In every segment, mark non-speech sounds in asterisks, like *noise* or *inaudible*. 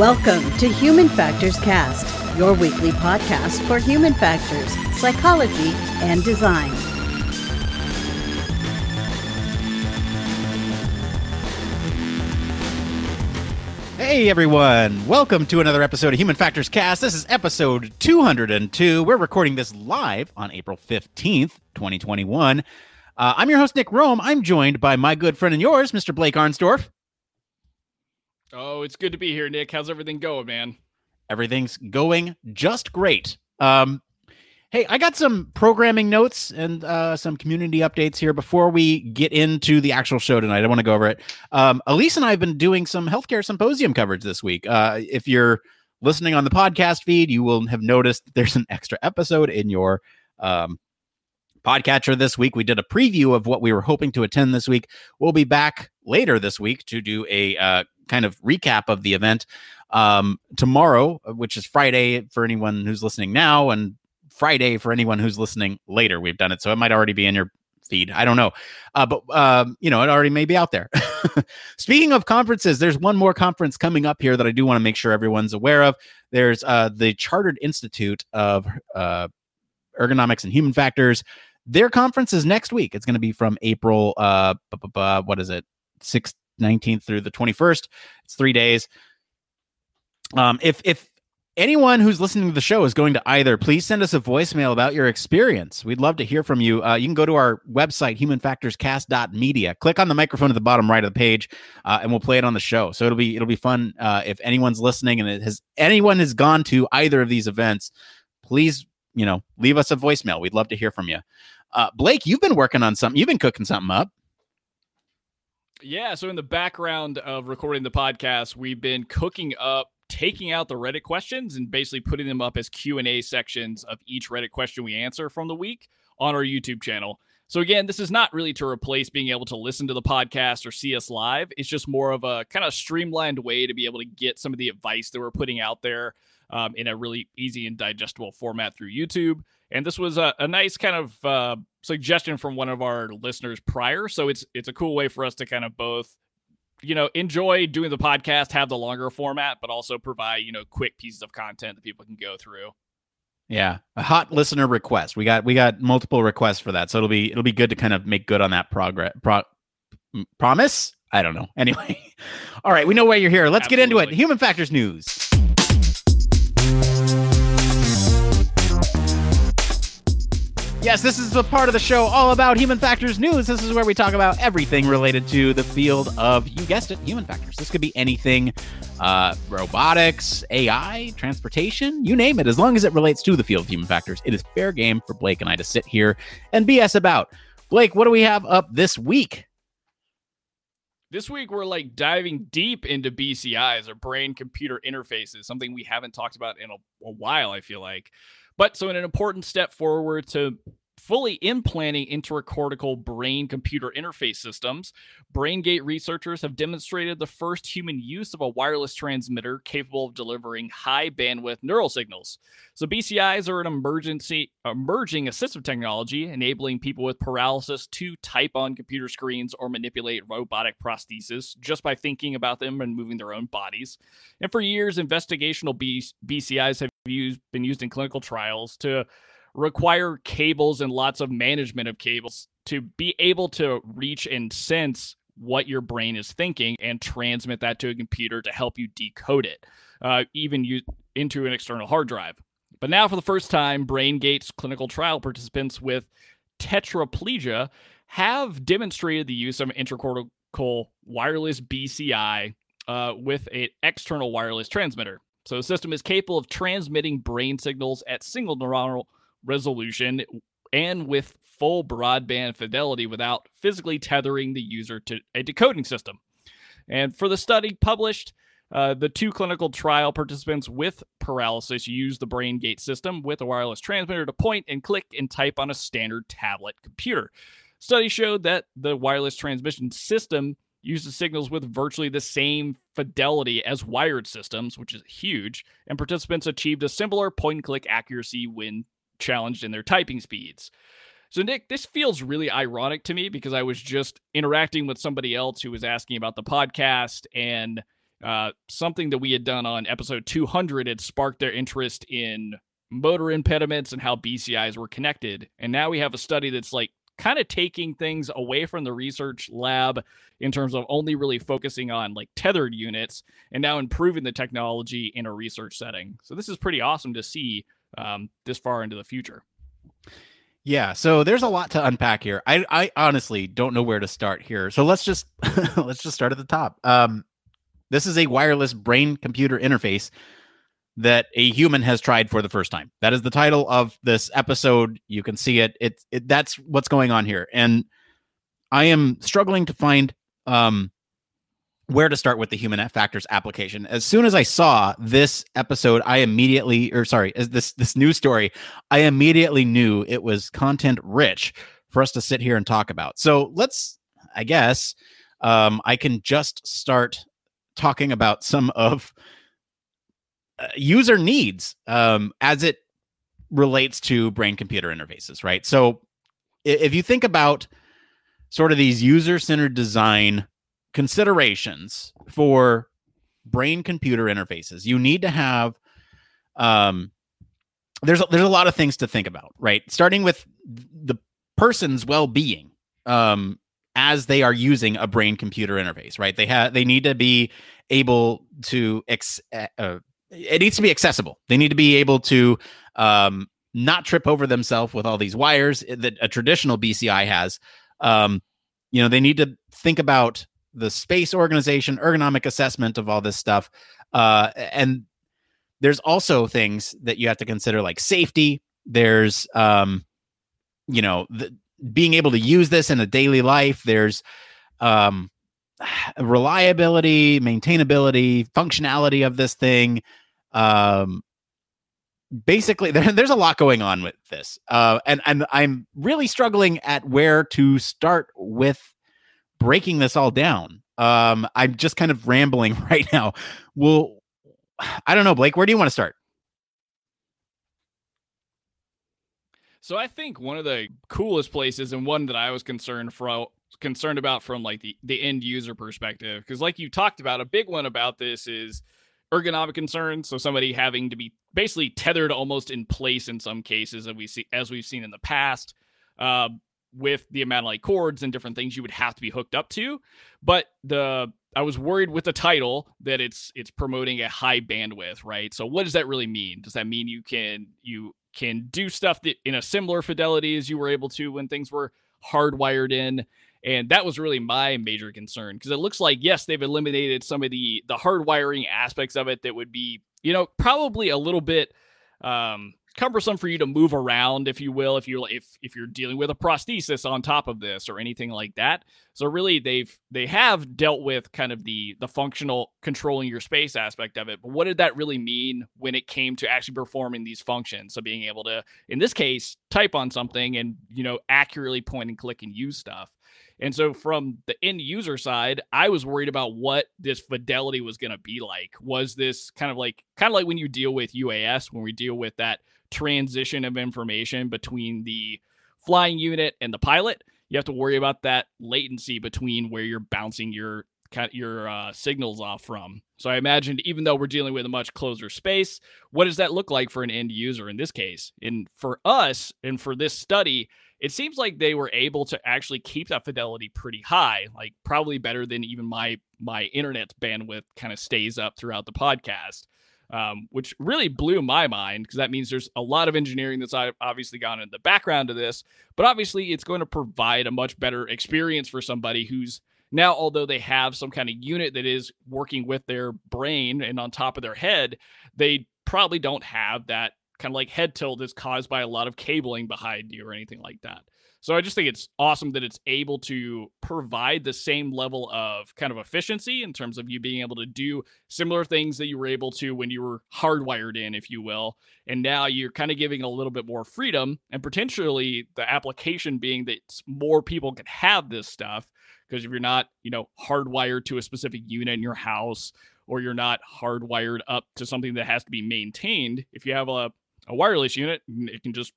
Welcome to Human Factors Cast, your weekly podcast for human factors, psychology, and design. Hey everyone, welcome to another episode of Human Factors Cast. This is episode 202. We're recording this live on April 15th, 2021. Uh, I'm your host, Nick Roome. I'm joined by my good friend and yours, Mr. Blake Arnsdorff. Oh, it's good to be here, Nick. How's everything going, man? Everything's going just great. Um, hey, I got some programming notes and uh, some community updates here before we get into the actual show tonight. I want to go over it. Um, Elise and I have been doing some healthcare symposium coverage this week. Uh, if you're listening on the podcast feed, you will have noticed there's an extra episode in your um, podcatcher this week. We did a preview of what we were hoping to attend this week. We'll be back later this week to do a uh, kind of recap of the event um, tomorrow, uh, which is Friday for anyone who's listening now, and Friday for anyone who's listening later. We've done it, so it might already be in your feed. I don't know, uh, but um, you know, it already may be out there. *laughs* Speaking of conferences, there's one more conference coming up here that I do want to make sure everyone's aware of. There's uh, the Chartered Institute of uh, Ergonomics and Human Factors. Their conference is next week. It's going to be from April. Uh, what is it? Sixth 19th through the 21st. It's three days. Um, if if anyone who's listening to the show is going to either, please send us a voicemail about your experience. We'd love to hear from you. Uh, you can go to our website, humanfactorscast.media. Click on the microphone at the bottom right of the page, uh, and we'll play it on the show. So it'll be it'll be fun uh, if anyone's listening and it has anyone has gone to either of these events. Please, you know, leave us a voicemail. We'd love to hear from you. Uh, Blake, you've been working on something. You've been cooking something up. Yeah, so in the background of recording the podcast, we've been cooking up taking out the Reddit questions and basically putting them up as Q&A sections of each Reddit question we answer from the week on our YouTube channel. So again, this is not really to replace being able to listen to the podcast or see us live. It's just more of a kind of streamlined way to be able to get some of the advice that we're putting out there um, in a really easy and digestible format through YouTube. And this was a, a nice kind of uh, suggestion from one of our listeners prior. So it's it's a cool way for us to kind of both, you know, enjoy doing the podcast, have the longer format, but also provide you know quick pieces of content that people can go through. Yeah, a hot listener request. We got we got multiple requests for that, so it'll be it'll be good to kind of make good on that progress. Pro- promise. I don't know. *laughs* Anyway, all right, we know why you're here. Let's Absolutely. get into it. Human factors news. Yes, this is the part of the show all about human factors news. This is where we talk about everything related to the field of, you guessed it, human factors. This could be anything uh, robotics, AI, transportation, you name it. As long as it relates to the field of human factors, it is fair game for Blake and I to sit here and BS about. Blake, what do we have up this week? This week, we're like diving deep into BCIs or brain computer interfaces, something we haven't talked about in a, a while, I feel like. But so, in an important step forward to fully implanting intracortical brain computer interface systems, BrainGate researchers have demonstrated the first human use of a wireless transmitter capable of delivering high bandwidth neural signals. So BCIs are an emergency emerging assistive technology enabling people with paralysis to type on computer screens or manipulate robotic prostheses just by thinking about them and moving their own bodies. And for years investigational BCIs have used, been used in clinical trials to require cables and lots of management of cables to be able to reach and sense what your brain is thinking and transmit that to a computer to help you decode it, uh, even you, into an external hard drive. But now, for the first time, BrainGate's clinical trial participants with tetraplegia have demonstrated the use of intracortical wireless BCI uh, with an external wireless transmitter. So the system is capable of transmitting brain signals at single neuronal resolution and with full broadband fidelity without physically tethering the user to a decoding system. And for the study published, uh, the two clinical trial participants with paralysis used the BrainGate system with a wireless transmitter to point and click and type on a standard tablet computer. Study showed that the wireless transmission system uses signals with virtually the same fidelity as wired systems, which is huge, and participants achieved a similar point click accuracy when challenged in their typing speeds. So, Nick, this feels really ironic to me because I was just interacting with somebody else who was asking about the podcast and uh, something that we had done on episode 200 had sparked their interest in motor impediments and how BCIs were connected. And now we have a study that's like kind of taking things away from the research lab in terms of only really focusing on like tethered units and now improving the technology in a research setting. So this is pretty awesome to see um, this far into the future. Yeah, so there's a lot to unpack here. I I honestly don't know where to start here. So let's just *laughs* let's just start at the top. Um, this is a wireless brain computer interface that a human has tried for the first time. That is the title of this episode. You can see it. It, it that's what's going on here. And I am struggling to find um where to start with the human factors application. As soon as I saw this episode, I immediately or sorry, as this this news story, I immediately knew it was content rich for us to sit here and talk about. So let's I guess um I can just start talking about some of user needs um, as it relates to brain computer interfaces, right? So if you think about sort of these user centered design considerations for brain computer interfaces, you need to have um, there's a, there's a lot of things to think about, right? Starting with the person's well-being um, as they are using a brain computer interface, right? They have they need to be able to ex- uh, it needs to be accessible. They need to be able to um, not trip over themselves with all these wires that a traditional BCI has. Um, you know, they need to think about the space organization, ergonomic assessment of all this stuff. Uh, and there's also things that you have to consider like safety. There's, um, you know, the, being able to use this in a daily life. There's, um, *sighs* reliability, maintainability, functionality of this thing. Um, basically, *laughs* there, there's a lot going on with this, uh, and and I'm really struggling at where to start with breaking this all down. Um, I'm just kind of rambling *laughs* right now. Well, I don't know, Blake. Where do you want to start? So I think one of the coolest places and one that I was concerned from concerned about from like the the end user perspective because like you talked about a big one about this is ergonomic concerns so somebody having to be basically tethered almost in place in some cases as we see as we've seen in the past uh, with the amount of like cords and different things you would have to be hooked up to. But the i was worried with the title that it's it's promoting a high bandwidth right? So what does that really mean? Does that mean you can you can do stuff that in a similar fidelity as you were able to when things were hardwired in and that was really my major concern because it looks like yes they've eliminated some of the the hardwiring aspects of it that would be you know probably a little bit um cumbersome for you to move around if you will if you're if if you're dealing with a prosthesis on top of this or anything like that. So really they've they have dealt with kind of the the functional controlling your space aspect of it but what did that really mean when it came to actually performing these functions? So being able to in this case type on something and you know accurately point and click and use stuff and so from the end user side, I was worried about what this fidelity was going to be like. Was this kind of like kind of like when you deal with UAS when we deal with that transition of information between the flying unit and the pilot, you have to worry about that latency between where you're bouncing your your uh, signals off from. So I imagined, even though we're dealing with a much closer space, what does that look like for an end user in this case? And for us, and for this study, it seems like they were able to actually keep that fidelity pretty high, like probably better than even my my internet bandwidth kind of stays up throughout the podcast um, which really blew my mind because that means there's a lot of engineering that's obviously gone in the background of this. But obviously, it's going to provide a much better experience for somebody who's now, although they have some kind of unit that is working with their brain and on top of their head, they probably don't have that kind of like head tilt is caused by a lot of cabling behind you or anything like that. So I just think it's awesome that it's able to provide the same level of kind of efficiency in terms of you being able to do similar things that you were able to when you were hardwired in, if you will. And now you're kind of giving a little bit more freedom and potentially the application being that more people can have this stuff. Because if you're not, you know, hardwired to a specific unit in your house or you're not hardwired up to something that has to be maintained, if you have a a wireless unit, it can just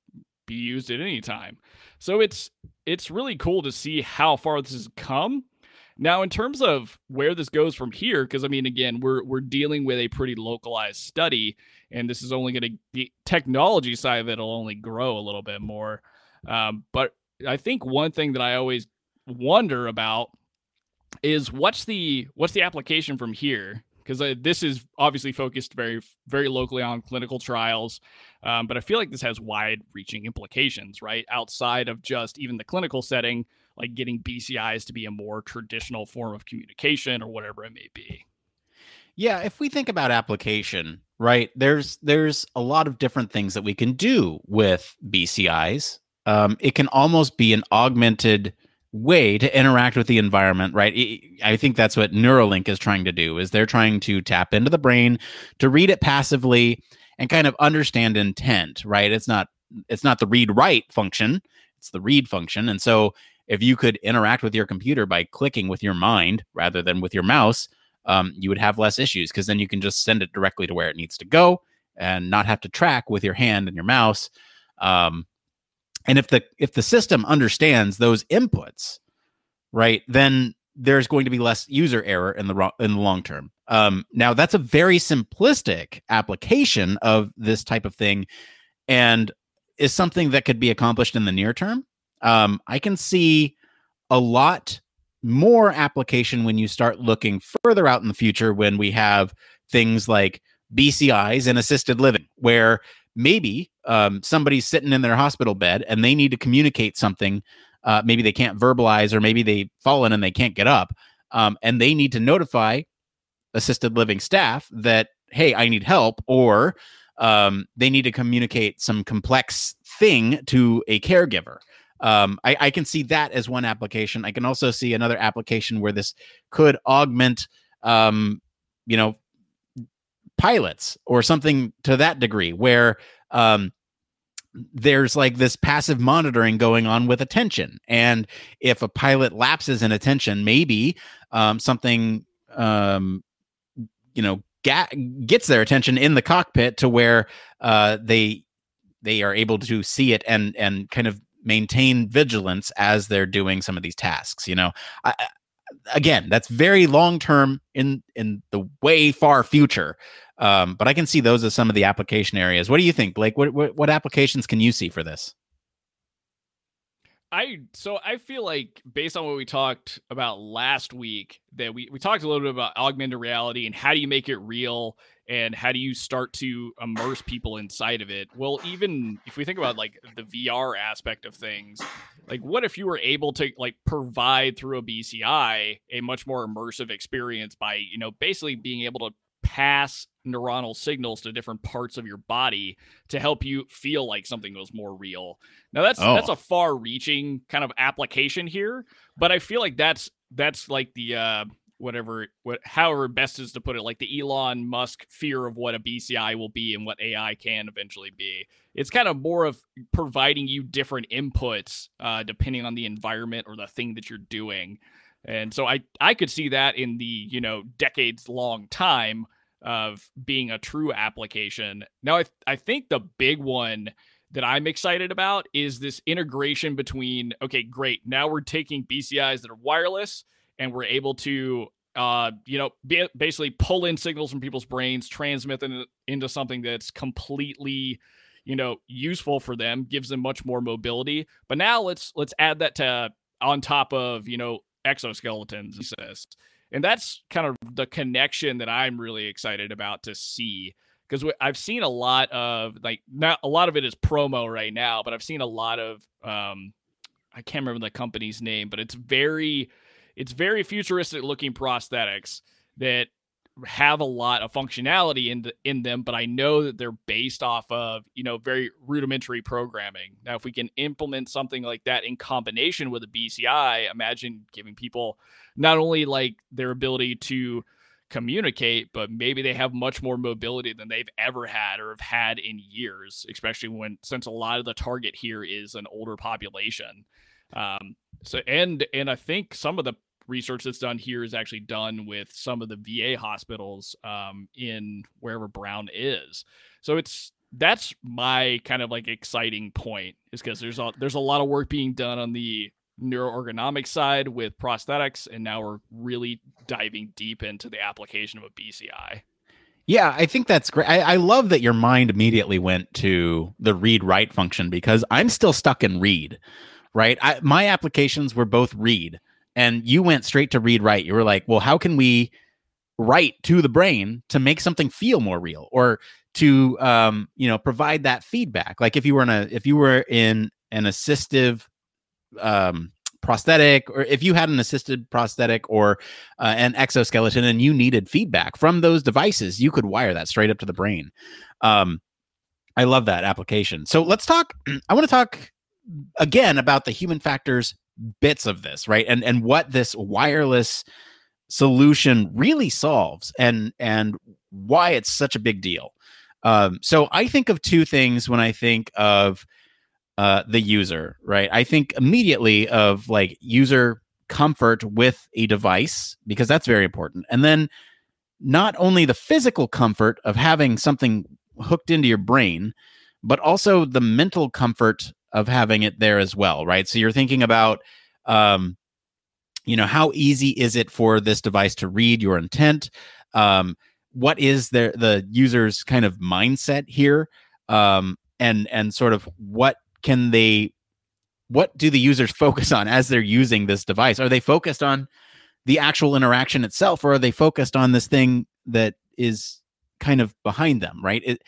be used at any time. So it's it's really cool to see how far this has come. Now, in terms of where this goes from here, because I mean, again, we're we're dealing with a pretty localized study, and this is only going to the technology side of it will only grow a little bit more. Um, but I think one thing that I always wonder about is what's the what's the application from here because uh, this is obviously focused very very locally on clinical trials um, but i feel like this has wide reaching implications right? Outside of just even the clinical setting like getting bcis to be a more traditional form of communication or whatever it may be. Yeah if we think about application right there's there's a lot of different things that we can do with bcis um, it can almost be an augmented way to interact with the environment right? I think that's what neuralink is trying to do is they're trying to tap into the brain to read it passively and kind of understand intent right? It's not it's not the read write function it's the read function. And so if you could interact with your computer by clicking with your mind rather than with your mouse um, you would have less issues because then you can just send it directly to where it needs to go and not have to track with your hand and your mouse. Um, and if the if the system understands those inputs right then there's going to be less user error in the in the long term um, now that's a very simplistic application of this type of thing and is something that could be accomplished in the near term um, i can see a lot more application when you start looking further out in the future when we have things like bcis and assisted living where maybe um, somebody's sitting in their hospital bed and they need to communicate something. Uh, maybe they can't verbalize, or maybe they've fallen and they can't get up, um, and they need to notify assisted living staff that hey, I need help, or um, they need to communicate some complex thing to a caregiver. Um, I, I, can see that as one application. I can also see another application where this could augment, um, you know, pilots or something to that degree where um, there's like this passive monitoring going on with attention and if a pilot lapses in attention maybe um, something um, you know ga- gets their attention in the cockpit to where uh, they they are able to see it and and kind of maintain vigilance as they're doing some of these tasks you know I, again that's very long term in in the way far future um, but I can see those as some of the application areas. What do you think, Blake? What, what, what applications can you see for this? I so I feel like based on what we talked about last week that we we talked a little bit about augmented reality and how do you make it real and how do you start to immerse people inside of it. Well, even if we think about like the VR aspect of things, like what if you were able to like provide through a BCI a much more immersive experience by, you know, basically being able to pass neuronal signals to different parts of your body to help you feel like something was more real. Now that's oh. that's a far reaching kind of application here, but I feel like that's that's like the uh whatever what however best is to put it like the Elon Musk fear of what a BCI will be and what AI can eventually be. It's kind of more of providing you different inputs uh depending on the environment or the thing that you're doing. And so I I could see that in the, you know, decades long time of being a true application. Now, I, th- I think the big one that I'm excited about is this integration between, okay, great. Now we're taking BCIs that are wireless and we're able to, uh, you know, be, basically pull in signals from people's brains, transmit them into something that's completely, you know, useful for them, gives them much more mobility. But now let's let's add that to on top of, you know, exoskeletons. He says and that's kind of the connection that I'm really excited about to see because I've seen a lot of like not a lot of it is promo right now, but I've seen a lot of um, I can't remember the company's name, but it's very it's very futuristic looking prosthetics that have a lot of functionality in the, in them, but I know that they're based off of you know very rudimentary programming. Now, if we can implement something like that in combination with a BCI, imagine giving people not only like their ability to communicate, but maybe they have much more mobility than they've ever had or have had in years, especially when since a lot of the target here is an older population. Um, so and and I think some of the research that's done here is actually done with some of the VA hospitals um, in wherever Brown is. So it's that's my kind of like exciting point is because there's a there's a lot of work being done on the neuroergonomic side with prosthetics, and now we're really diving deep into the application of a BCI. Yeah, I think that's great. I, I, love that your mind immediately went to the read write function because I'm still stuck in read, right? I, my applications were both read, and you went straight to read write. You were like, well, how can we write to the brain to make something feel more real or to um, you know provide that feedback? Like if you were in a if you were in an assistive um, prosthetic or if you had an assisted prosthetic or uh, an exoskeleton and you needed feedback from those devices you could wire that straight up to the brain um, i love that application so let's talk *clears throat* i want to talk again about the human factors bits of this right and and what this wireless solution really solves and and why it's such a big deal um, so i think of two things when i think of uh, the user, right? I think immediately of like user comfort with a device because that's very important. And then not only the physical comfort of having something hooked into your brain, but also the mental comfort of having it there as well, right? So you're thinking about, um, you know, how easy is it for this device to read your intent? Um, what is the the user's kind of mindset here? Um, and and sort of what can they what do the users *laughs* focus on as they're using this device are they focused on the actual interaction itself or are they focused on this thing that is kind of behind them right it,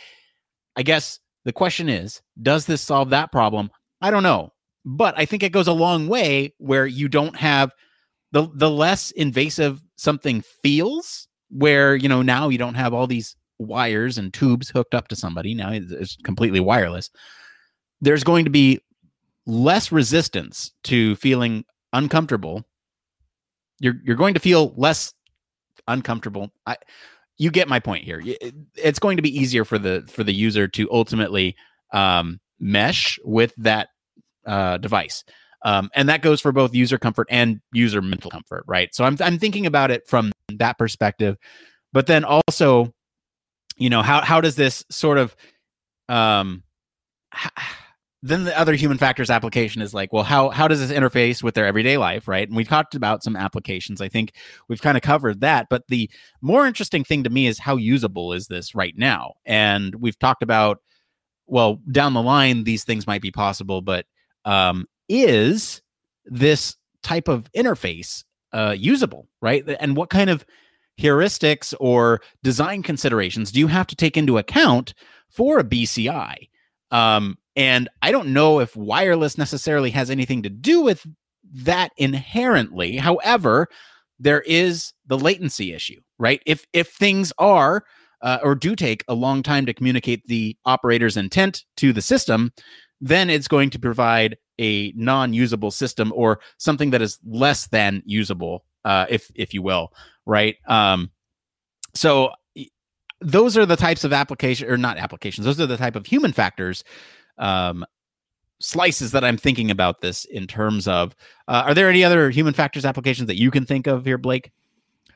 i guess the question is does this solve that problem i don't know but i think it goes a long way where you don't have the the less invasive something feels where you know now you don't have all these wires and tubes hooked up to somebody now it's completely wireless there's going to be less resistance to feeling uncomfortable. You're you're going to feel less uncomfortable. I you get my point here. It's going to be easier for the for the user to ultimately um, mesh with that uh, device. Um, and that goes for both user comfort and user mental comfort, right? So I'm I'm thinking about it from that perspective, but then also, you know, how how does this sort of um, then the other human factors application is like, well, how how does this interface with their everyday life, right? And we've talked about some applications. I think we've kind of covered that, but the more interesting thing to me is how usable is this right now? And we've talked about, well, down the line these things might be possible, but um, is this type of interface uh, usable, right? And what kind of heuristics or design considerations do you have to take into account for a BCI? Um, and I don't know if wireless necessarily has anything to do with that inherently. However, there is the latency issue, right? If if things are uh, or do take a long time to communicate the operator's intent to the system, then it's going to provide a non-usable system or something that is less than usable, uh, if if you will, right? Um, so those are the types of application or not applications; those are the type of human factors um, slices that I'm thinking about this in terms of. Uh, are there any other human factors applications that you can think of here, Blake?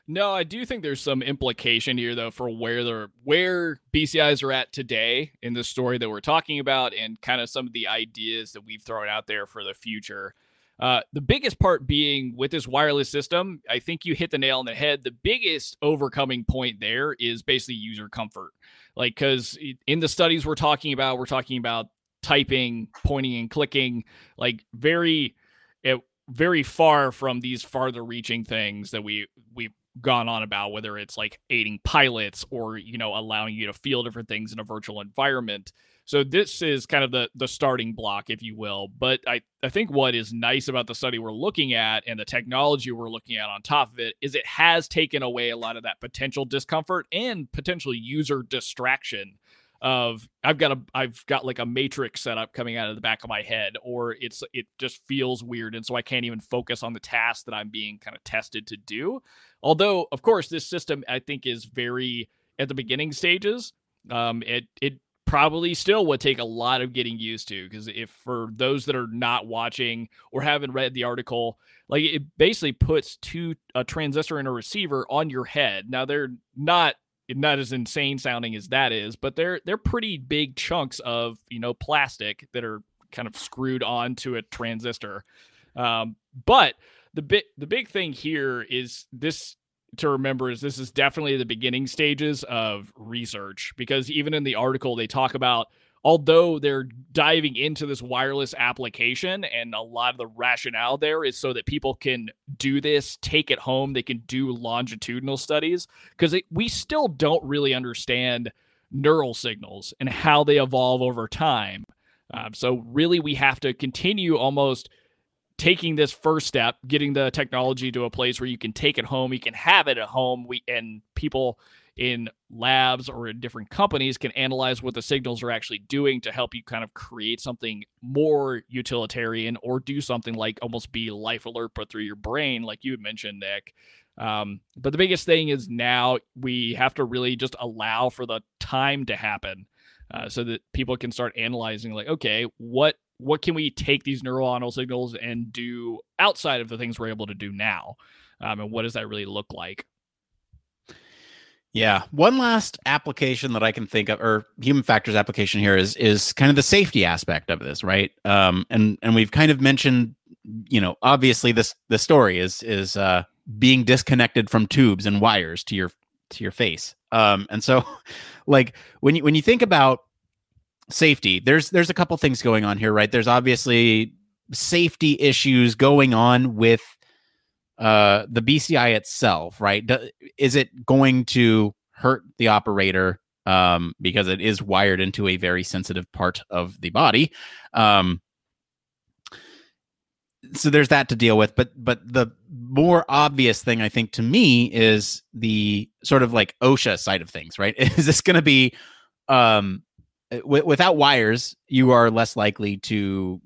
No, I do think there's some implication here though for where they're where BCIs are at today in the story that we're talking about and kind of some of the ideas that we've thrown out there for the future. Uh, the biggest part being with this wireless system, I think you hit the nail on the head. The biggest overcoming point there is basically user comfort. Like, because in the studies we're talking about, we're talking about typing, pointing and clicking, like very, it, very far from these farther reaching things that we we've gone on about, whether it's like aiding pilots or you know allowing you to feel different things in a virtual environment. So this is kind of the the starting block, if you will. But I, I think what is nice about the study we're looking at and the technology we're looking at on top of it is it has taken away a lot of that potential discomfort and potential user distraction of I've got a I've got like a matrix setup coming out of the back of my head or it's it just feels weird and so I can't even focus on the task that I'm being kind of tested to do. Although of course this system I think is very at the beginning stages. Um it it probably still would take a lot of getting used to because if for those that are not watching or haven't read the article like it basically puts two a transistor and a receiver on your head now they're not not as insane sounding as that is, but they're they're pretty big chunks of you know plastic that are kind of screwed onto a transistor. Um, but the bit the big thing here is this to remember is this is definitely the beginning stages of research because even in the article they talk about although they're diving into this wireless application and a lot of the rationale there is so that people can do this take it home they can do longitudinal studies because we still don't really understand neural signals and how they evolve over time. Um, so really we have to continue almost taking this first step, getting the technology to a place where you can take it home, you can have it at home, we and people in labs or in different companies can analyze what the signals are actually doing to help you kind of create something more utilitarian or do something like almost be life alert but through your brain like you had mentioned nick. Um, but the biggest thing is now we have to really just allow for the time to happen uh, so that people can start analyzing like okay what what can we take these neuronal signals and do outside of the things we're able to do now? Um, and what does that really look like yeah. One last application that i can think of or human factors application here is is kind of the safety aspect of this right? Um, and and we've kind of mentioned you know obviously this the story is is uh being disconnected from tubes and wires to your to your face. Um and so *laughs* like when you when you think about safety there's there's a couple things going on here right? There's obviously safety issues going on with uh the BCI itself right? Do, is it going to hurt the operator um because it is wired into a very sensitive part of the body? Um so there's that to deal with but but the more obvious thing i think to me is the sort of like osha side of things right? *laughs* Is this going to be um w- without wires, you are less likely to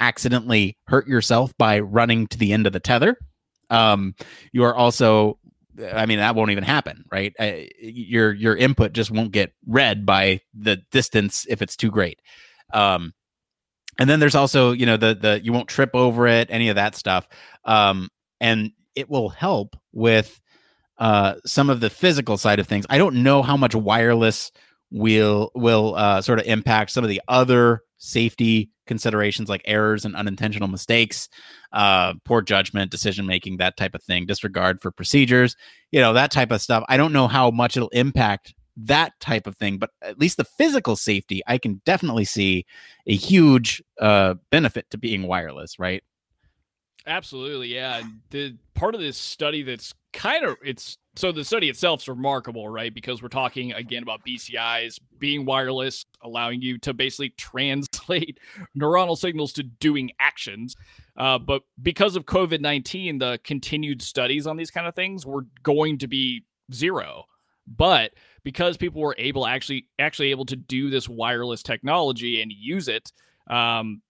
accidentally hurt yourself by running to the end of the tether. Um, you are also, I mean, that won't even happen, right? Uh, your your input just won't get read by the distance if it's too great. Um, and then there's also, you know, the the you won't trip over it, any of that stuff, um, and it will help with uh, some of the physical side of things. I don't know how much wireless will will uh, sort of impact some of the other safety considerations like errors and unintentional mistakes, uh, poor judgment, decision making, that type of thing, disregard for procedures, you know, that type of stuff. I don't know how much it'll impact that type of thing, but at least the physical safety, I can definitely see a huge uh, benefit to being wireless, right? Absolutely, yeah. The part of this study that's kind of it's so the study itself is remarkable, right? Because we're talking again about BCIs being wireless, allowing you to basically *laughs* translate neuronal signals to doing actions. Uh, but because of COVID 19, the continued studies on these kind of things were going to be zero. But because people were able actually actually able to do this wireless technology and use it, um,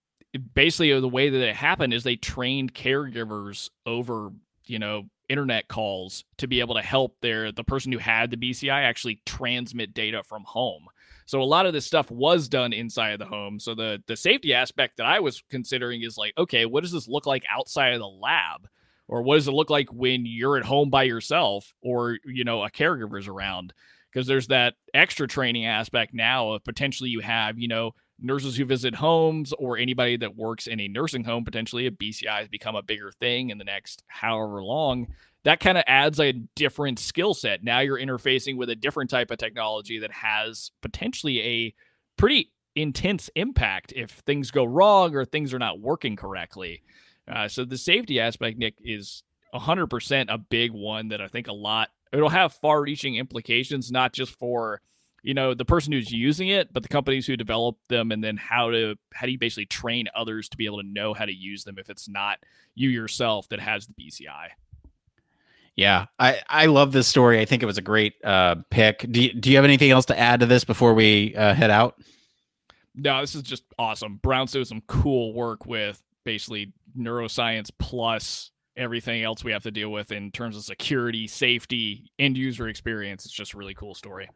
basically the way that it happened is they trained caregivers over you know internet calls to be able to help their the person who had the BCI actually transmit data from home. So a lot of this stuff was done inside of the home. So the the safety aspect that I was considering is like, okay, what does this look like outside of the lab? Or what does it look like when you're at home by yourself or you know a caregiver's around? Because there's that extra training aspect now of potentially you have, you know, nurses who visit homes or anybody that works in a nursing home potentially a bci has become a bigger thing in the next however long that kind of adds a different skill set. Now you're interfacing with a different type of technology that has potentially a pretty intense impact if things go wrong or things are not working correctly. Uh, so the safety aspect nick is 100% a big one that i think a lot it'll have far reaching implications not just for you know the person who's using it but the companies who develop them and then how to how do you basically train others to be able to know how to use them if it's not you yourself that has the bci yeah i i love this story. I think it was a great uh pick. Do you, do you have anything else to add to this before we uh, head out? No this is just awesome. Brown's doing some cool work with basically neuroscience plus everything else we have to deal with in terms of security safety end user experience. It's just a really cool story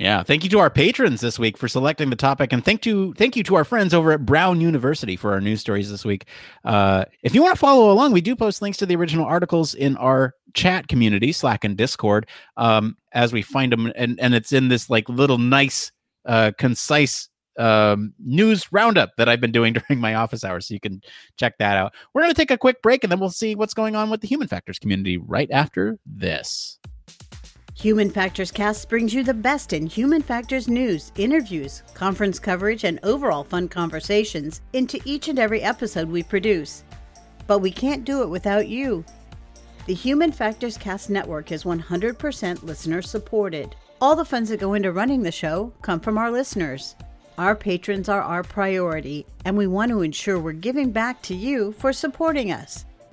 yeah, thank you to our patrons this week for selecting the topic, and thank to thank you to our friends over at Brown University for our news stories this week. Uh, if you want to follow along, we do post links to the original articles in our chat community, Slack and Discord, um, as we find them, and and it's in this like little nice, uh, concise um, news roundup that I've been doing *laughs* during my office hours. So you can check that out. We're going to take a quick break and then we'll see what's going on with the human factors community right after this. Human Factors Cast brings you the best in human factors news, interviews, conference coverage, and overall fun conversations into each and every episode we produce. But we can't do it without you. The Human Factors Cast network is 100% listener supported. All the funds that go into running the show come from our listeners. Our patrons are our priority, and we want to ensure we're giving back to you for supporting us.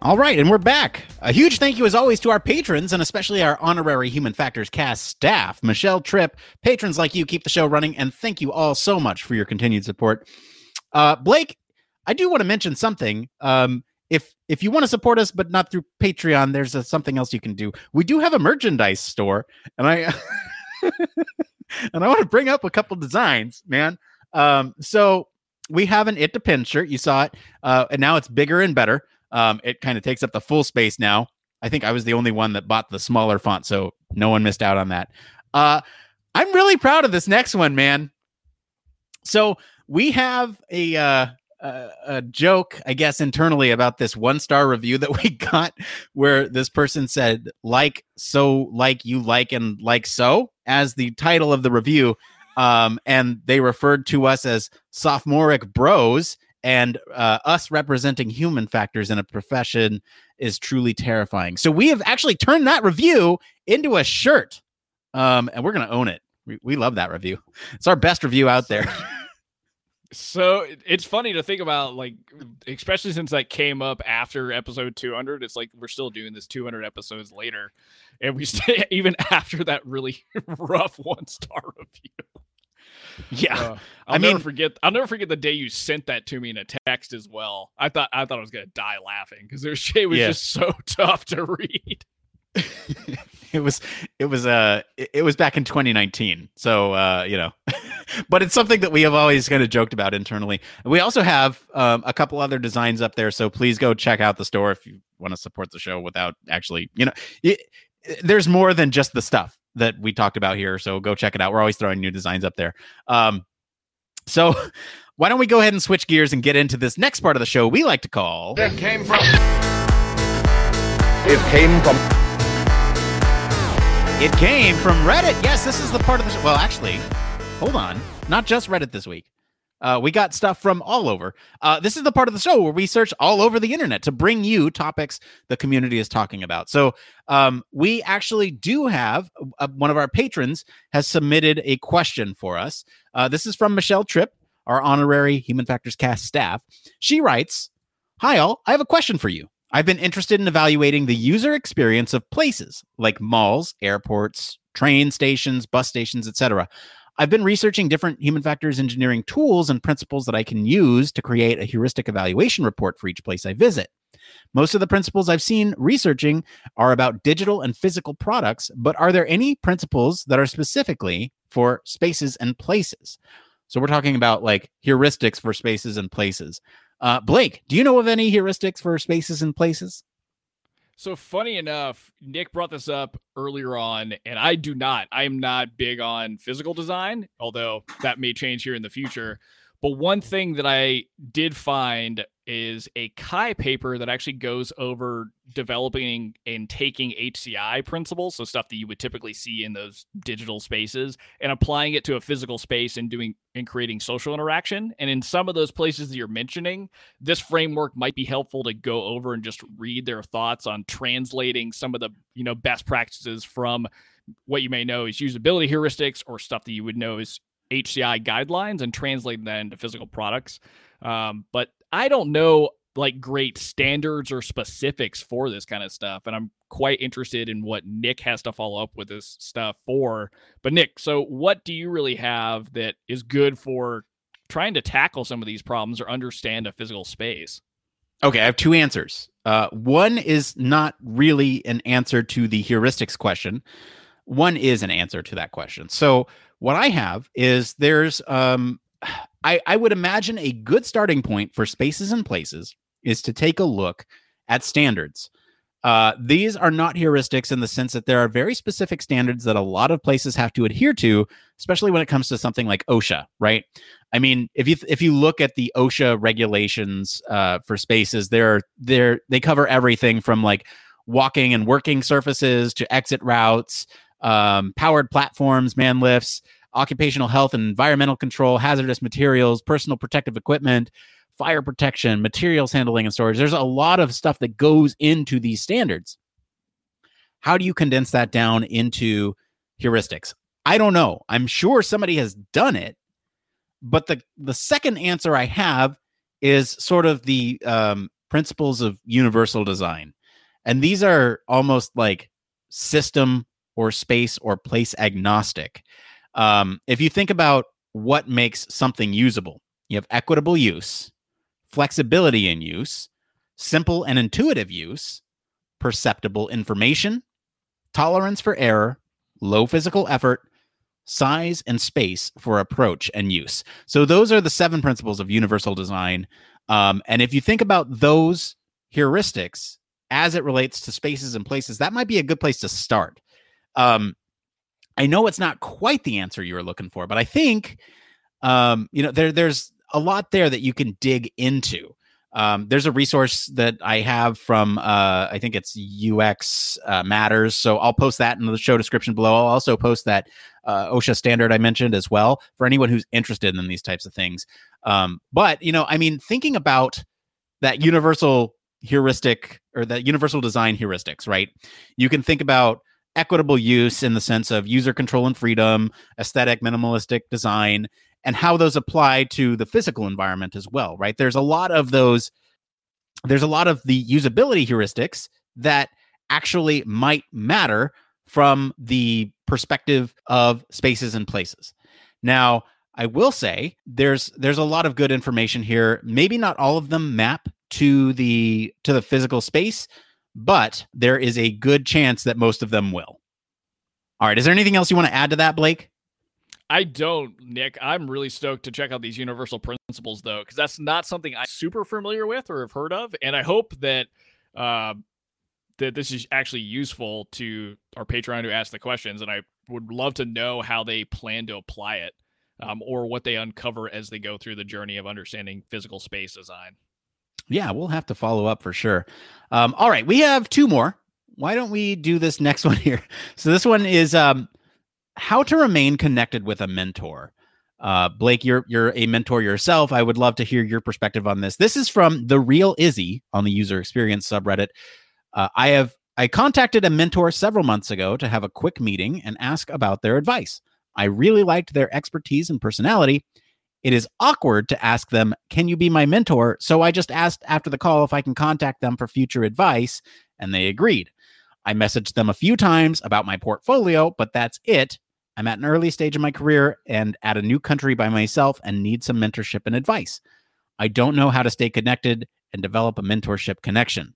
All right, and we're back. A huge thank you, as always, to our patrons and especially our honorary Human Factors cast staff. Michelle Tripp, patrons like you keep the show running, and thank you all so much for your continued support. Uh, Blake, I do want to mention something. Um, if if you want to support us, but not through Patreon, there's a, something else you can do. We do have a merchandise store, and I *laughs* and I want to bring up a couple designs, man. Um, so we have an It Depends shirt. You saw it, uh, and now it's bigger and better. Um, it kind of takes up the full space now. I think I was the only one that bought the smaller font, so no one missed out on that. Uh, I'm really proud of this next one, man. So we have a uh, a, joke, I guess, internally about this one star review that *laughs* we got, where this person said "like so, like you like and like so" as the title of the review, um, and they referred to us as sophomoric bros and uh, us representing human factors in a profession is truly terrifying. So we have actually turned that review into a shirt, um, and we're gonna own it. We, we love that review. It's our best review out there. So it's funny to think about, like, especially since that came up after episode 200. It's like we're still doing this 200 episodes later, and we stay *laughs* even after that really *laughs* rough one star review. *laughs* Yeah, uh, I'll I never forget. I'll never forget the day you sent that to me in a text as well. I thought I thought I was gonna die laughing because their shit was yeah. just so *laughs* tough to read. *laughs* it was it was uh it was back in 2019 so uh you know but it's something that we have always kind of joked about internally we also have um, a couple other designs up there so please go check out the store if you want to support the show without actually you know it, there's more than just the stuff that we talked about here. So go check it out. We're always throwing new designs up there. Um, so *laughs* why don't we go ahead and switch gears and get into this next part of the show we like to call It came from It came from It came from Reddit. Yes, this is the part of the show. Well, actually, hold on. Not just Reddit this week. Uh, we got stuff from all over. Uh, this is the part of the show where we search all over the internet to bring you topics the community is talking about. So um, we actually do have uh, one of our patrons has submitted a question for us. Uh, this is from Michelle Tripp, our honorary Human Factors Cast staff. She writes, "Hi all, I have a question for you. I've been interested in evaluating the user experience of places like malls, airports, train stations, bus stations, etc. I've been researching different human factors engineering tools and principles that I can use to create a heuristic evaluation report for each place I visit. Most of the principles I've seen researching are about digital and physical products, but are there any principles that are specifically for spaces and places? So we're talking about like heuristics for spaces and places. Uh, Blake, do you know of any heuristics for spaces and places? So funny enough, Nick brought this up earlier on, and I do not. I am not big on physical design, although that may change here in the future. But one thing that I did find is a CHI paper that actually goes over developing and taking HCI principles, so stuff that you would typically see in those digital spaces, and applying it to a physical space and doing and creating social interaction. And in some of those places that you're mentioning, this framework might be helpful to go over and just read their thoughts on translating some of the you know best practices from what you may know is usability heuristics or stuff that you would know is HCI guidelines and translating that into physical products. Um, but I don't know like great standards or specifics for this kind of stuff. And I'm quite interested in what Nick has to follow up with this stuff for. But Nick, so what do you really have that is good for trying to tackle some of these problems or understand a physical space? Okay, I have two answers. Uh, one is not really an answer to the heuristics question. One is an answer to that question. So what I have is there's um, I, I would imagine a good starting point for spaces and places is to take a look at standards. Uh, these are not heuristics in the sense that there are very specific standards that a lot of places have to adhere to, especially when it comes to something like OSHA, right? I mean, if you if you look at the OSHA regulations uh, for spaces, they're they're they cover everything from like walking and working surfaces to exit routes, um, powered platforms, man lifts, occupational health and environmental control, hazardous materials, personal protective equipment, fire protection, materials handling and storage. There's a lot of stuff that goes into these standards. How do you condense that down into heuristics? I don't know. I'm sure somebody has done it, but the the second answer I have is sort of the um, principles of universal design, and these are almost like system or space or place agnostic. Um, if you think about what makes something usable, you have equitable use, flexibility in use, simple and intuitive use, perceptible information, tolerance for error, low physical effort, size and space for approach and use. So those are the seven principles of universal design. Um, and if you think about those heuristics as it relates to spaces and places, that might be a good place to start. Um, I know it's not quite the answer you were looking for, but I think um, you know there there's a lot there that you can dig into. Um, there's a resource that I have from uh, I think it's UX uh, Matters, so I'll post that in the show description below. I'll also post that uh, OSHA standard I mentioned as well for anyone who's interested in these types of things. Um, but you know, I mean, thinking about that universal heuristic or that universal design heuristics, right? You can think about equitable use in the sense of user control and freedom, aesthetic, minimalistic design, and how those apply to the physical environment as well, right? There's a lot of those, there's a lot of the usability heuristics that actually might matter from the perspective of spaces and places. Now, I will say there's there's a lot of good information here. Maybe not all of them map to the to the physical space, but there is a good chance that most of them will. All right. Is there anything else you want to add to that, Blake? I don't, Nick. I'm really stoked to check out these universal principles, though, because that's not something I'm super familiar with or have heard of. And I hope that uh, that this is actually useful to our Patreon who asked the questions. And I would love to know how they plan to apply it um, or what they uncover as they go through the journey of understanding physical space design. Yeah, we'll have to follow up for sure. Um, all right, we have two more. Why don't we do this *laughs* next one here? So this one is um, how to remain connected with a mentor. Uh, Blake, you're you're a mentor yourself. I would love to hear your perspective on this. This is from the real Izzy on the user experience subreddit. Uh, I have I contacted a mentor several months ago to have a quick meeting and ask about their advice. I really liked their expertise and personality, it is awkward to ask them, Can you be my mentor? So I just asked after the call if I can contact them for future advice, and they agreed. I messaged them a few times about my portfolio, but that's it. I'm at an early stage of my career and at a new country by myself and need some mentorship and advice. I don't know how to stay connected and develop a mentorship connection.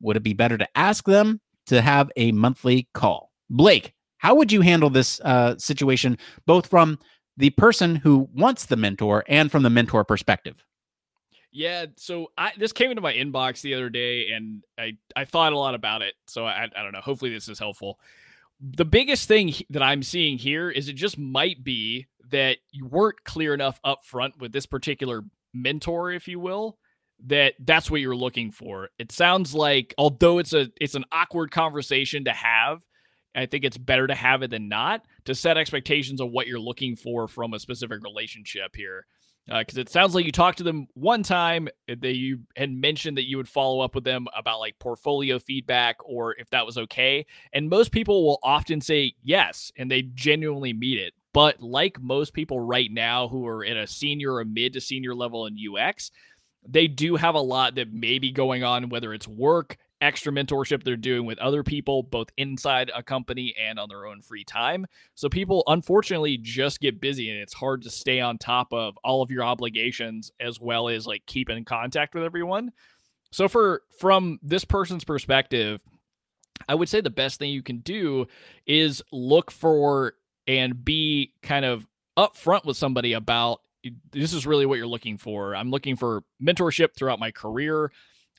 Would it be better to ask them to have a monthly call? Blake, how would you handle this uh, situation, both from the person who wants the mentor and from the mentor perspective. Yeah, so I this came into my inbox the other day and I I thought a lot about it. So I I don't know, hopefully this is helpful. The biggest thing that I'm seeing here is it just might be that you weren't clear enough up front with this particular mentor if you will that that's what you're looking for. It sounds like although it's a it's an awkward conversation to have, I think it's better to have it than not to set expectations of what you're looking for from a specific relationship here. Because uh, it sounds like you talked to them one time that you had mentioned that you would follow up with them about like portfolio feedback or if that was okay. And most people will often say yes, and they genuinely meet it. But like most people right now who are at a senior or mid to senior level in UX, they do have a lot that may be going on, whether it's work, extra mentorship they're doing with other people, both inside a company and on their own free time. So people unfortunately just get busy and it's hard to stay on top of all of your obligations as well as like keep in contact with everyone. So for from this person's perspective, I would say the best thing you can do is look for and be kind of upfront with somebody about this is really what you're looking for. I'm looking for mentorship throughout my career.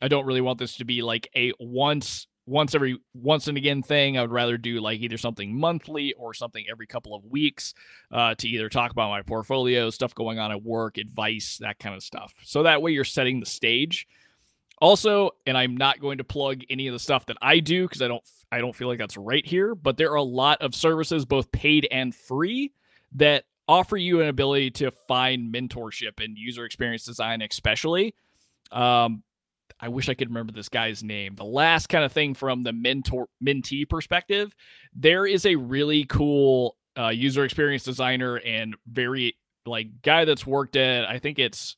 I don't really want this to be like a once once every once and again thing. I would rather do like either something monthly or something every couple of weeks uh, to either talk about my portfolio, stuff going on at work, advice, that kind of stuff. So that way you're setting the stage. Also, and I'm not going to plug any of the stuff that I do because I don't I don't feel like that's right here, but there are a lot of services, both paid and free, that offer you an ability to find mentorship in user experience design, especially. Um, I wish I could remember this guy's name. The last kind of thing from the mentor mentee perspective, there is a really cool uh, user experience designer and very like guy that's worked at I think it's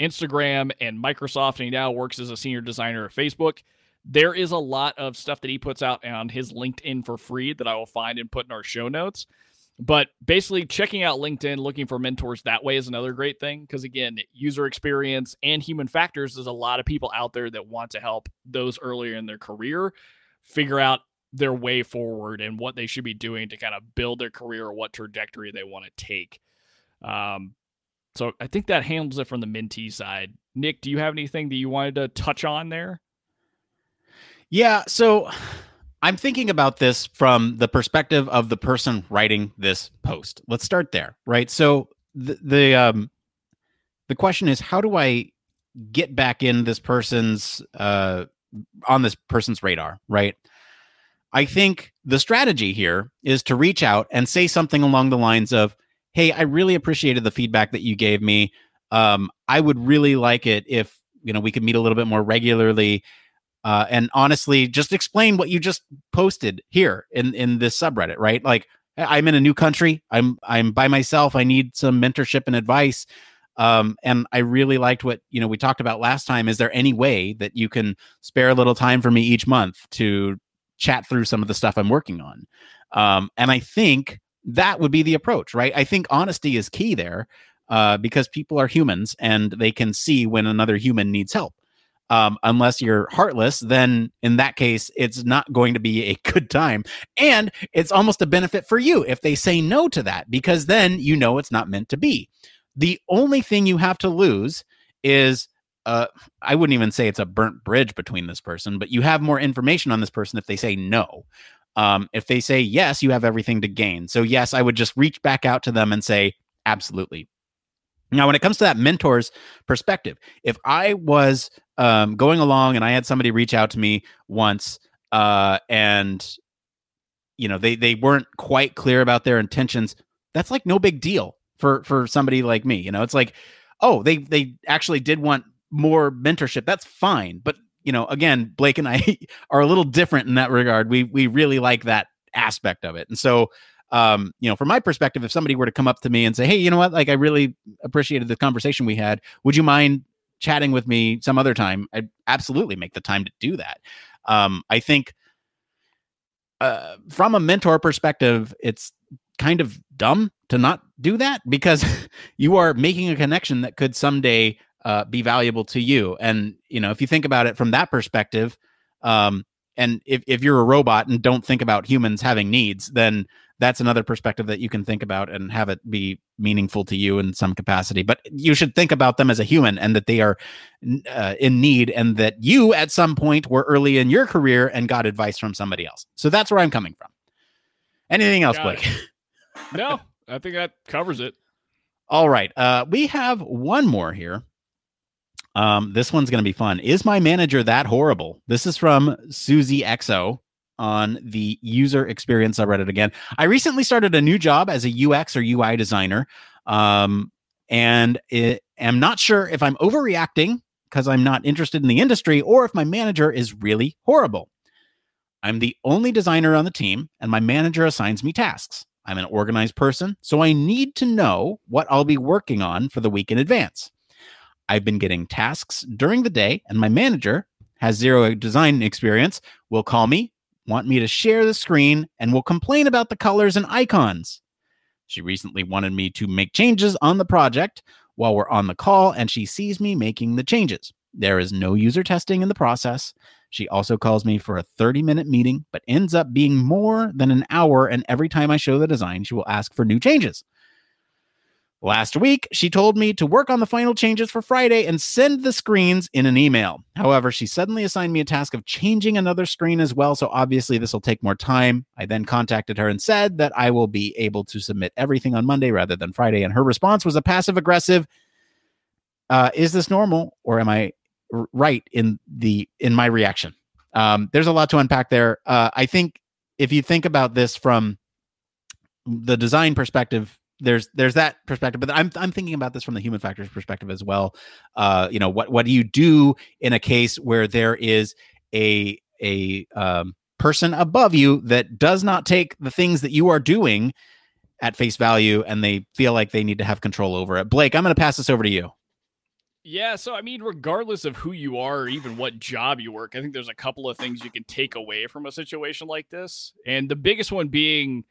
Instagram and Microsoft, and he now works as a senior designer at Facebook. There is a lot of stuff that he puts out on his LinkedIn for free that I will find and put in our show notes. But basically, checking out LinkedIn, looking for mentors that way is another great thing. Because again, user experience and human factors, there's a lot of people out there that want to help those earlier in their career figure out their way forward and what they should be doing to kind of build their career or what trajectory they want to take. Um, so I think that handles it from the mentee side. Nick, do you have anything that you wanted to touch on there? Yeah. So I'm thinking about this from the perspective of the person writing this post. Let's start there, right? So the the um the question is how do I get back in this person's uh on this person's radar, right? I think the strategy here is to reach out and say something along the lines of, "Hey, I really appreciated the feedback that you gave me. Um, I would really like it if you know we could meet a little bit more regularly uh, and honestly, just explain what you just posted here in in this subreddit, right? Like, I'm in a new country. I'm I'm by myself. I need some mentorship and advice. Um, and I really liked what you know we talked about last time. Is there any way that you can spare a little time for me each month to chat through some of the stuff I'm working on? Um, and I think that would be the approach, right? I think honesty is key there uh, because people are humans and they can see when another human needs help um, unless you're heartless, then in that case, it's not going to be a *laughs* good time. And it's almost a benefit for you if they say no to that, because then you know it's not meant to be. The only thing you have to lose is uh, I wouldn't even say it's a burnt bridge between this person, but you have more information on this person if they say no. Um, if they say yes, you have everything to gain. So, yes, I would just reach back out to them and say, absolutely. Now, when it comes to that mentor's perspective, if I was um, going along and I had somebody reach out to me once uh, and you know they they weren't quite clear about their intentions, that's like no big deal for for somebody like me. You know, it's like, oh, they they actually did want more mentorship. That's fine, but you know, again, Blake and I *laughs* are a little different in that regard. We we really like that aspect of it, and so um, you know, from my perspective, if somebody were to come up to me and say, "Hey, you know what? Like, I really appreciated the conversation we had. Would you mind chatting with me some other time?" I'd absolutely make the time to do that. Um, I think uh, from a mentor perspective, it's kind of dumb to not do that because *laughs* you are making a connection that could someday uh, be valuable to you. And you know, if you think about it from that perspective, um, and if if you're a robot and don't think about humans having needs, then that's another perspective that you can think about and have it be meaningful to you in some capacity. But you should think about them as a human and that they are uh, in need and that you at some point were early in your career and got advice from somebody else. So that's where I'm coming from. Anything else, got Blake? *laughs* no, I think that covers it. All right. Uh, we have one more here. Um, this one's going to be fun. Is my manager that horrible? This is from Susie XO on the user experience subreddit again. I recently started a new job as a UX or UI designer, um, and it, am not sure if I'm overreacting because I'm not interested in the industry or if my manager is really horrible. I'm the only designer on the team, and my manager assigns me tasks. I'm an organized person, so I need to know what I'll be working on for the week in advance. I've been getting tasks during the day, and my manager has zero design experience, will call me, want me to share the screen, and will complain about the colors and icons. She recently wanted me to make changes on the project while we're on the call, and she sees me making the changes. There is no user testing in the process. She also calls me for a 30 minute meeting, but ends up being more than an hour. And every time I show the design, she will ask for new changes. Last week, she told me to work on the final changes for Friday and send the screens in an email. However, she suddenly assigned me a task of changing another screen as well, so obviously this will take more time. I then contacted her and said that I will be able to submit everything on Monday rather than Friday, and her response was a passive aggressive uh, Is this normal or am I r- right in the in my reaction? Um, there's a lot to unpack there. Uh, I think if you think about this from the design perspective there's there's that perspective but i'm i'm thinking about this from the human factors perspective as well. Uh you know what what do you do in a case where there is a a um, person above you that does not take the things that you are doing at face value and they feel like they need to have control over it? Blake i'm going to pass this over to you. Yeah, so I mean, regardless of who you are or even what job you work, I think there's a couple of things you can take away from a situation like this. And the biggest one being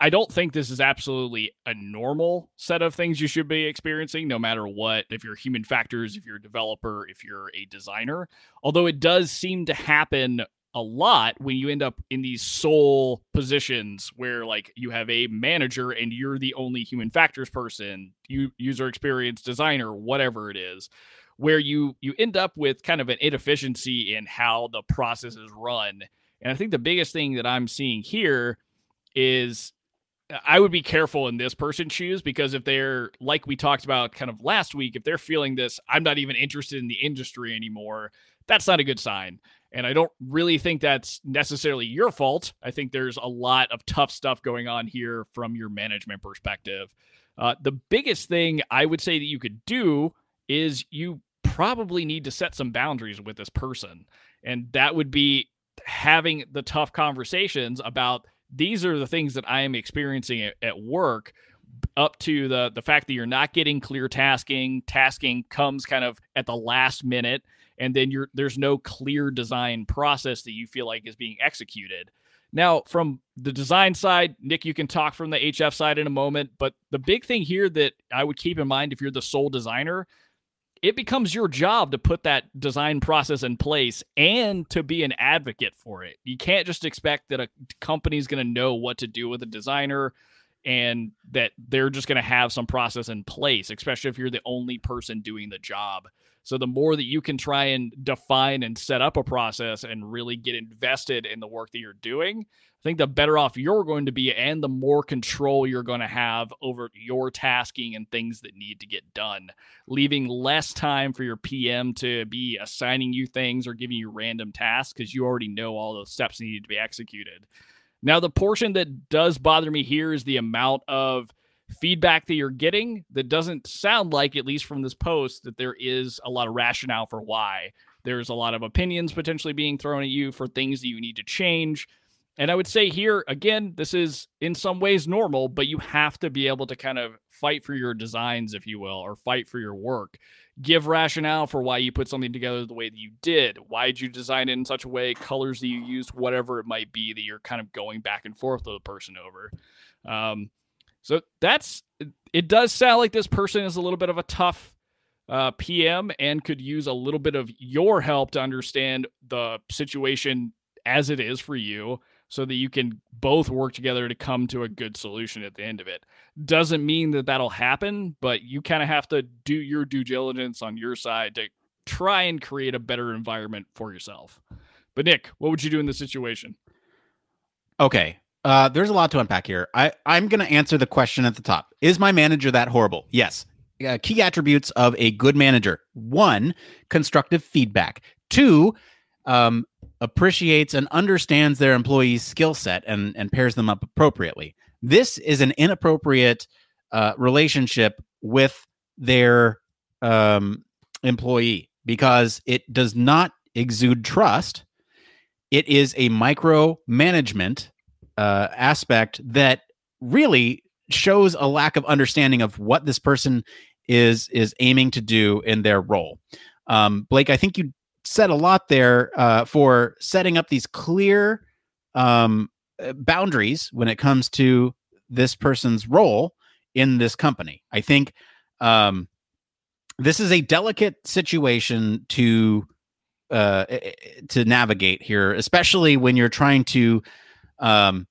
I don't think this is absolutely a normal set of things you should be experiencing, no matter what. If you're human factors, if you're a developer, if you're a designer, although it does seem to happen a lot when you end up in these sole positions where like you have a manager and you're the only human factors person, you user experience designer, whatever it is, where you you end up with kind of an inefficiency in how the process is run. And I think the biggest thing that I'm seeing here is I would be careful in this person's shoes because if they're like we talked about kind of last week, if they're feeling this, I'm not even interested in the industry anymore, that's not a good sign. And I don't really think that's necessarily your fault. I think there's a lot of tough stuff going on here from your management perspective. Uh, the biggest thing I would say that you could do is you probably need to set some boundaries with this person. And that would be having the tough conversations about these are the things that I am experiencing at, at work up to the the fact that you're not getting clear tasking tasking comes kind of at the last minute and then you're there's no clear design process that you feel like is being executed. Now from the design side nick you can talk from the hf side in a moment but the big thing here that i would keep in mind if you're the sole designer it becomes your job to put that design process in place and to be an advocate for it. You can't just expect that a company's going to know what to do with a designer and that they're just going to have some process in place, especially if you're the only person doing the job. So the more that you can try and define and set up a process and really get invested in the work that you're doing, I think the better off you're going to be and the more control you're going to have over your tasking and things that need to get done, leaving less time for your PM to be assigning you things or giving you random tasks because you already know all those steps need to be executed. Now, the portion that does bother me here is the amount of feedback that you're getting that doesn't sound like, at least from this post, that there is a lot of rationale for why. There's a lot of opinions potentially being thrown at you for things that you need to change. And I would say here, again, this is in some ways normal, but you have to be able to kind of fight for your designs, if you will, or fight for your work. Give rationale for why you put something together the way that you did. Why did you design it in such a way, colors that you used, whatever it might be that you're kind of going back and forth with a person over. Um, so that's it. Does sound like this person is a little bit of a tough uh, PM and could use a little bit of your help to understand the situation as it is for you so that you can both work together to come to a good solution at the end of it. Doesn't mean that that'll happen, but you kind of have to do your due diligence on your side to try and create a better environment for yourself. But Nick, what would you do in this situation? Okay. Uh, there's a lot to unpack here. I, I'm going to answer the question at the top. Is my manager that horrible? Yes. Uh, key attributes of a good manager one, constructive feedback. Two, um, appreciates and understands their employees' skill set and, and pairs them up appropriately. This is an inappropriate uh, relationship with their um, employee because it does not exude trust. It is a micromanagement uh, aspect that really shows a lack of understanding of what this person is is aiming to do in their role. Um, Blake, I think you said a lot there uh, for setting up these clear um, uh, boundaries when it comes to this person's role in this company. I think um, this is a delicate situation to uh, to navigate here, especially when you're trying to um,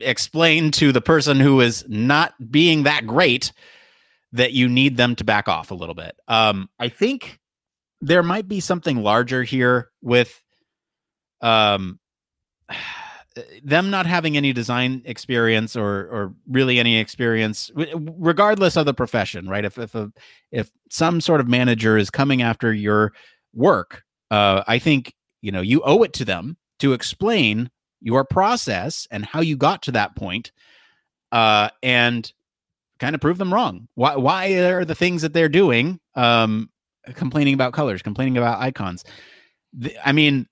explain to the person who is not being that great that you need them to back off a little bit. Um, I think there might be something larger here with um, *sighs* them not having any design experience or or really any experience regardless of the profession right if if a, if some sort of manager is coming after your work uh, i think you know you owe it to them to explain your process and how you got to that point uh, and kind of prove them wrong. Why why are the things that they're doing um, complaining about colors, complaining about icons? The, I mean,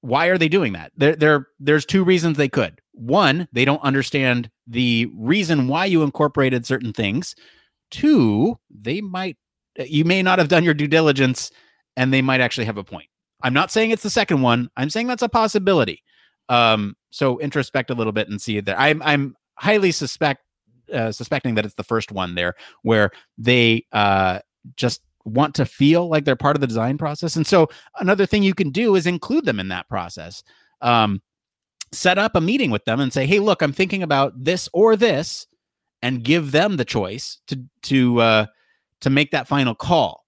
why are they doing that? There, there, there's two reasons they could. One, they don't understand the reason why you incorporated certain things. Two, they might, you may not have done your due diligence, and they might actually have a point. I'm not saying it's the second one. I'm saying that's a possibility. Um, so introspect a little bit and see it there. I'm I'm highly suspect uh, suspecting that it's the first one there where they uh, just want to feel like they're part of the design process. And so another thing you can do is include them in that process. Um, set up a meeting with them and say, "Hey, look, I'm thinking about this or this," and give them the choice to to uh, to make that final call.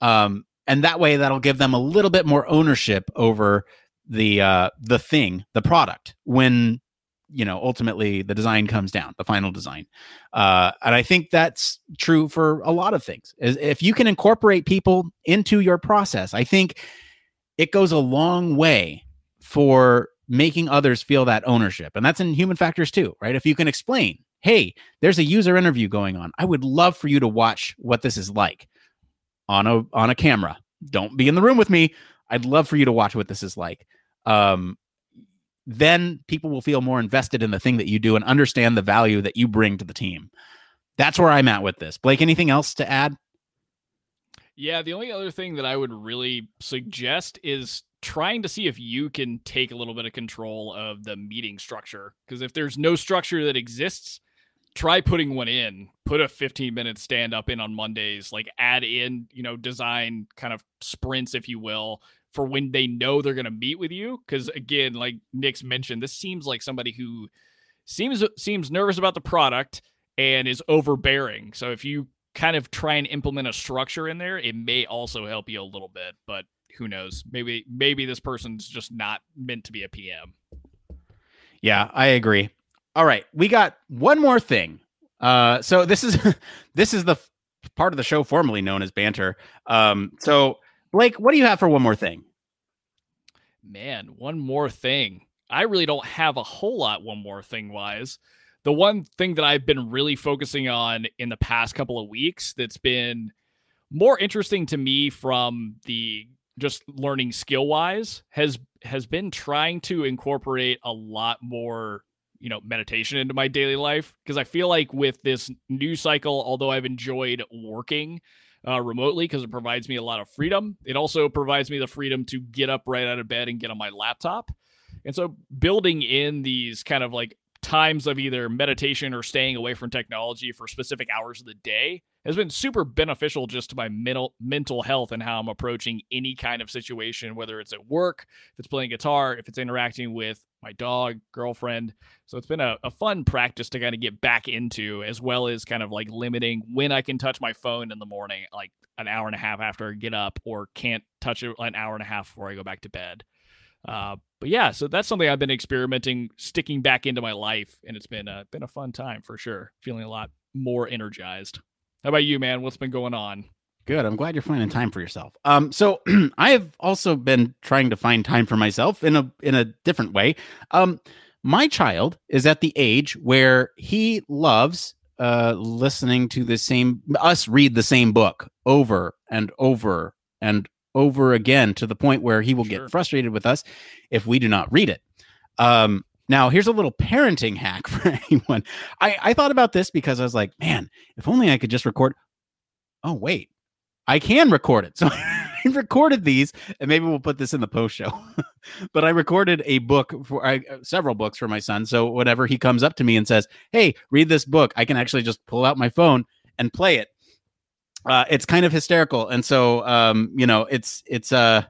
Um, and that way, that'll give them a little bit more ownership over the uh the thing the product when you know ultimately the design comes down the final design. Uh and i think that's true for a lot of things. If you can incorporate people into your process i think it goes a long way for making others feel that ownership. And that's in human factors too right? If you can explain hey there's a user interview going on. I would love for you to watch what this is like on a on a camera. Don't be in the room with me. I'd love for you to watch what this is like. Um, then people will feel more invested in the thing that you do and understand the value that you bring to the team. That's where I'm at with this. Blake, anything else to add? Yeah, the only other thing that I would really suggest is trying to see if you can take a little bit of control of the meeting structure. Because if there's no structure that exists, try putting one in. Put a 15 minute stand up in on Mondays, like add in, you know, design kind of sprints, if you will, for when they know they're going to meet with you because again like nick's mentioned this seems like somebody who seems seems nervous about the product and is overbearing. So if you kind of try and implement a structure in there it may also help you a little bit but who knows? Maybe maybe this person's just not meant to be a pm yeah i agree. All right we got one more thing. Uh so this is *laughs* this is the part of the show formerly known as banter. Um so Blake, what do you have for one more thing? Man, one more thing. I really don't have a whole lot one more thing wise. The one thing that I've been really focusing on in the past couple of weeks that's been more interesting to me from the just learning skill wise has has been trying to incorporate a lot more you know meditation into my daily life because i feel like with this new cycle although i've enjoyed working uh, remotely because it provides me a lot of freedom. It also provides me the freedom to get up right out of bed and get on my laptop. And so building in these kind of like times of either meditation or staying away from technology for specific hours of the day has been super beneficial just to my mental mental health and how I'm approaching any kind of situation, whether it's at work, if it's playing guitar, if it's interacting with my dog, girlfriend. So it's been a, a fun practice to kind of get back into, as well as kind of like limiting when I can touch my phone in the morning, like an hour and a half after I get up, or can't touch it an hour and a half before I go back to bed. Uh, but yeah, so that's something I've been experimenting, sticking back into my life, and it's been a been a fun time for sure. Feeling a lot more energized. How about you, man? What's been going on? Good. I'm glad you're finding time for yourself. Um, so *clears throat* I have also been trying to find time for myself in a in a different way. Um, my child is at the age where he loves uh listening to the same us read the same book over and over and over again to the point where he will sure. get frustrated with us if we do not read it. Um, Now, here's a little parenting hack *laughs* for anyone. I, I thought about this because I was like, man, if only I could just record. Oh, wait, I can record it. *laughs* So I recorded these, and maybe we'll put this in the post show. *laughs* but I recorded a book for I, several books for my son. So whenever he comes up to me and says, "Hey, read this book," I can actually just pull out my phone and play it. Uh, it's kind of hysterical, and so um, you know, it's it's uh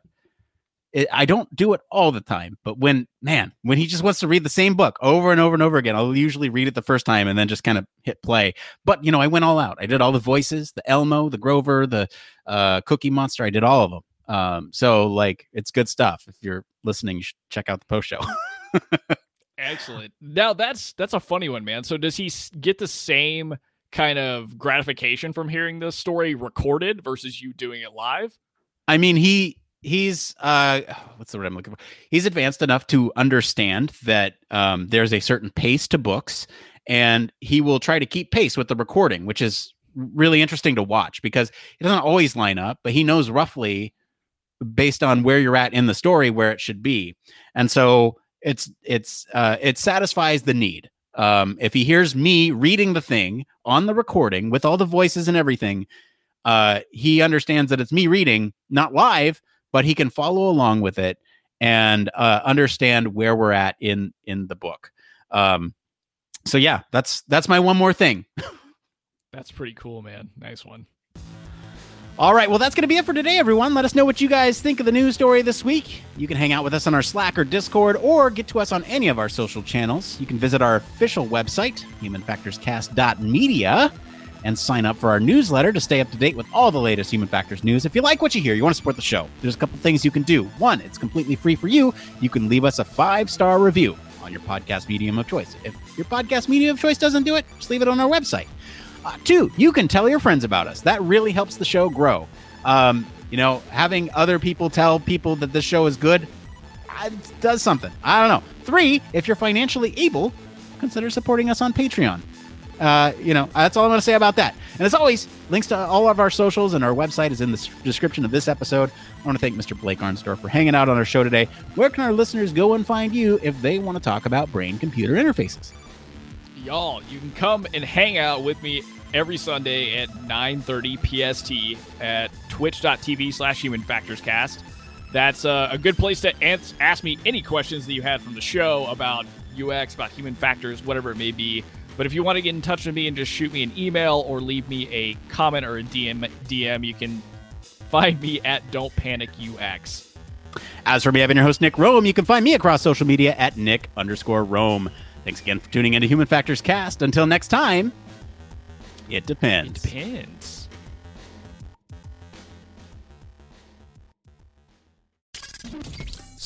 it, I don't do it all the time, but when man, when he just wants to read the same book over and over and over again, I'll usually read it the first time and then just kind of hit play. But you know, I went all out. I did all the voices, the Elmo, the Grover, the uh, Cookie Monster. I did all of them. Um, so like, it's good stuff. If you're listening, you check out the post show. *laughs* Excellent. Now that's that's a funny one, man. So does he get the same kind of gratification from hearing the story recorded versus you doing it live? I mean, he he's uh what's the word i'm looking for? He's advanced enough to understand that um there's a certain pace to books and he will try to keep pace with the recording which is really interesting to watch because it doesn't always line up but he knows roughly based on where you're at in the story where it should be. And so it's it's uh it satisfies the need. Um if he hears me reading the thing on the recording with all the voices and everything uh he understands that it's me reading not live but he can follow along with it and uh, understand where we're at in in the book. Um, so yeah, that's that's my one more thing. *laughs* that's pretty cool, man. Nice one. All right, well, that's going to be it for today, everyone. Let us know what you guys think of the news story this week. You can hang out with us on our Slack or Discord, or get to us on any of our social channels. You can visit our official website, humanfactorscast.media and sign up for our newsletter to stay up to date with all the latest Human Factors news. If you like what you hear, you want to support the show, there's a couple things you can do. One, it's completely free for you. You can leave us a five star review on your podcast medium of choice. If your podcast medium of choice doesn't do it, just leave it on our website. Uh, two, you can tell your friends about us. That really helps the show grow. Um, you know, having other people tell people that this show is good uh, does something. I don't know. Three, if you're financially able, consider supporting us on Patreon uh, you know, that's all I'm going to say about that. And as always, links to all of our socials and our website is in the description of this episode. I want to thank Mr. Blake Arnsdorff for hanging out on our show today. Where can our listeners go and find you if they want to talk about brain computer interfaces? Y'all, you can come and hang out with me every Sunday at 9:30 PST at twitch.tv slash human factors cast. That's uh, a good place to ask me any questions that you had from the show about UX, about human factors, whatever it may be. But if you want to get in touch with me and just shoot me an email or leave me a comment or a DM, DM, you can find me at Don't Panic UX. As for me, I've been your host, Nick Roome. You can find me across social media at Nick underscore Roome. Thanks again for tuning into Human Factors Cast. Until next time, it depends. It depends.